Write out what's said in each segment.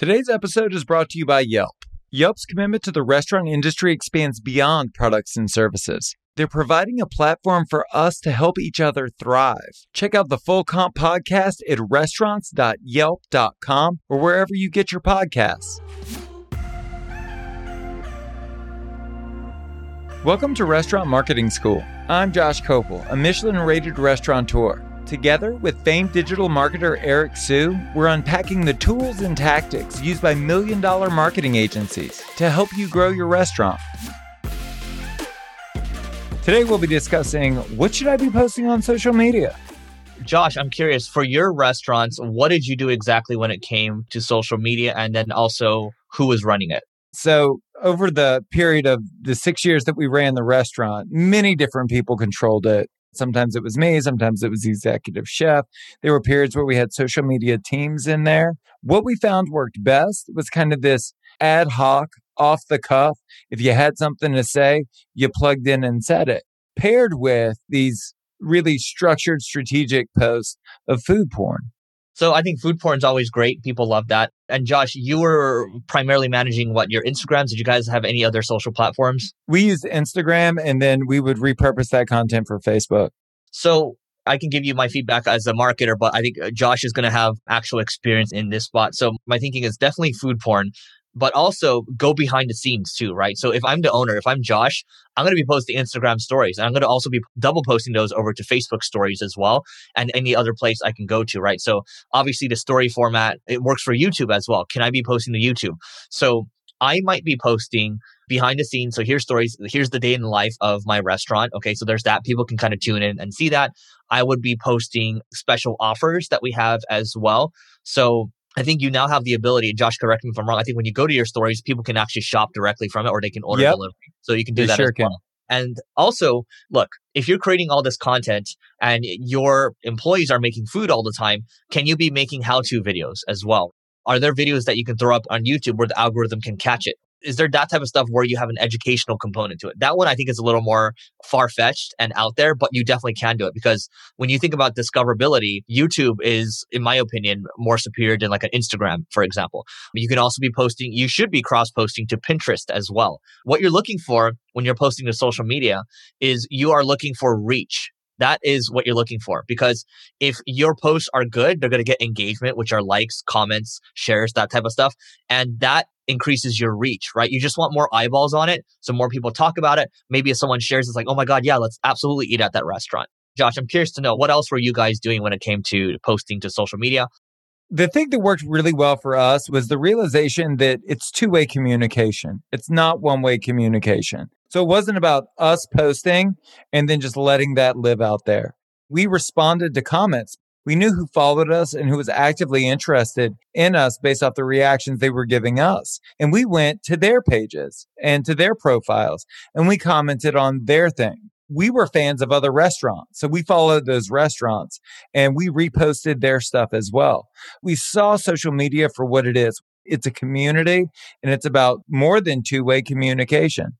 Today's episode is brought to you by Yelp. Yelp's commitment to the restaurant industry expands beyond products and services. They're providing a platform for us to help each other thrive. Check out the Full Comp podcast at restaurants.yelp.com or wherever you get your podcasts. Welcome to Restaurant Marketing School. I'm Josh Kopel, a Michelin rated restaurateur. Together with famed digital marketer Eric Siu, we're unpacking the tools and tactics used by million dollar marketing agencies to help you grow your restaurant. Today we'll be discussing what should I be posting on social media? Josh, I'm curious for your restaurants, what did you do exactly when it came to social media and then also who was running it? So, over the period of the six years that we ran the restaurant, many different people controlled it. Sometimes it was me, sometimes it was the executive chef. There were periods where we had social media teams in there. What we found worked best was kind of this ad hoc, off the cuff. If you had something to say, you plugged in and said it, paired with these really structured, strategic posts of food porn. So I think food porn is always great. People love that. And Josh, you were primarily managing what your Instagrams. Did you guys have any other social platforms? We used Instagram and then we would repurpose that content for Facebook. So I can give you my feedback as a marketer, but I think uh, Josh is going to have actual experience in this spot. So my thinking is definitely food porn but also go behind the scenes too, right? So if I'm the owner, if I'm Josh, I'm going to be posting Instagram stories and I'm going to also be double posting those over to Facebook stories as well and any other place I can go to, right? So obviously the story format, it works for YouTube as well. Can I be posting to YouTube? So I might be posting behind the scenes. So here's stories. Here's the day in the life of my restaurant. Okay. So there's that. People can kind of tune in and see that. I would be posting special offers that we have as well. So I think you now have the ability, Josh, correct me if I'm wrong. I think when you go to your stories, people can actually shop directly from it or they can order yep. delivery. So you can do they that sure as well. Can. And also, look, if you're creating all this content and your employees are making food all the time, can you be making how to videos as well? Are there videos that you can throw up on YouTube where the algorithm can catch it? Is there that type of stuff where you have an educational component to it? That one I think is a little more far fetched and out there, but you definitely can do it because when you think about discoverability, YouTube is, in my opinion, more superior than like an Instagram, for example. You can also be posting, you should be cross posting to Pinterest as well. What you're looking for when you're posting to social media is you are looking for reach. That is what you're looking for because if your posts are good, they're going to get engagement, which are likes, comments, shares, that type of stuff. And that increases your reach, right? You just want more eyeballs on it. So more people talk about it. Maybe if someone shares, it's like, oh my God, yeah, let's absolutely eat at that restaurant. Josh, I'm curious to know what else were you guys doing when it came to posting to social media? The thing that worked really well for us was the realization that it's two way communication. It's not one way communication. So it wasn't about us posting and then just letting that live out there. We responded to comments. We knew who followed us and who was actively interested in us based off the reactions they were giving us. And we went to their pages and to their profiles and we commented on their thing. We were fans of other restaurants. So we followed those restaurants and we reposted their stuff as well. We saw social media for what it is. It's a community and it's about more than two way communication.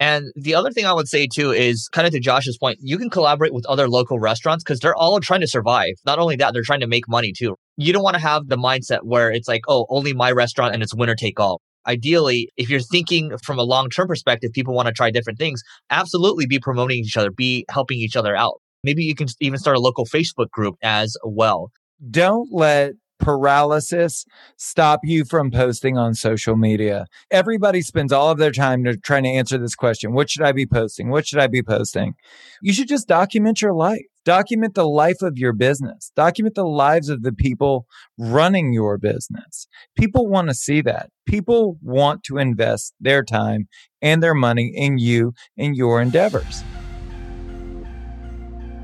And the other thing I would say too is kind of to Josh's point, you can collaborate with other local restaurants because they're all trying to survive. Not only that, they're trying to make money too. You don't want to have the mindset where it's like, oh, only my restaurant and it's winner take all. Ideally, if you're thinking from a long term perspective, people want to try different things, absolutely be promoting each other, be helping each other out. Maybe you can even start a local Facebook group as well. Don't let paralysis stop you from posting on social media? Everybody spends all of their time trying to answer this question. What should I be posting? What should I be posting? You should just document your life. Document the life of your business. Document the lives of the people running your business. People want to see that. People want to invest their time and their money in you and your endeavors.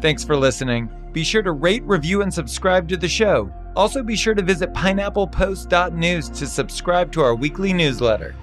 Thanks for listening. Be sure to rate, review, and subscribe to the show. Also, be sure to visit pineapplepost.news to subscribe to our weekly newsletter.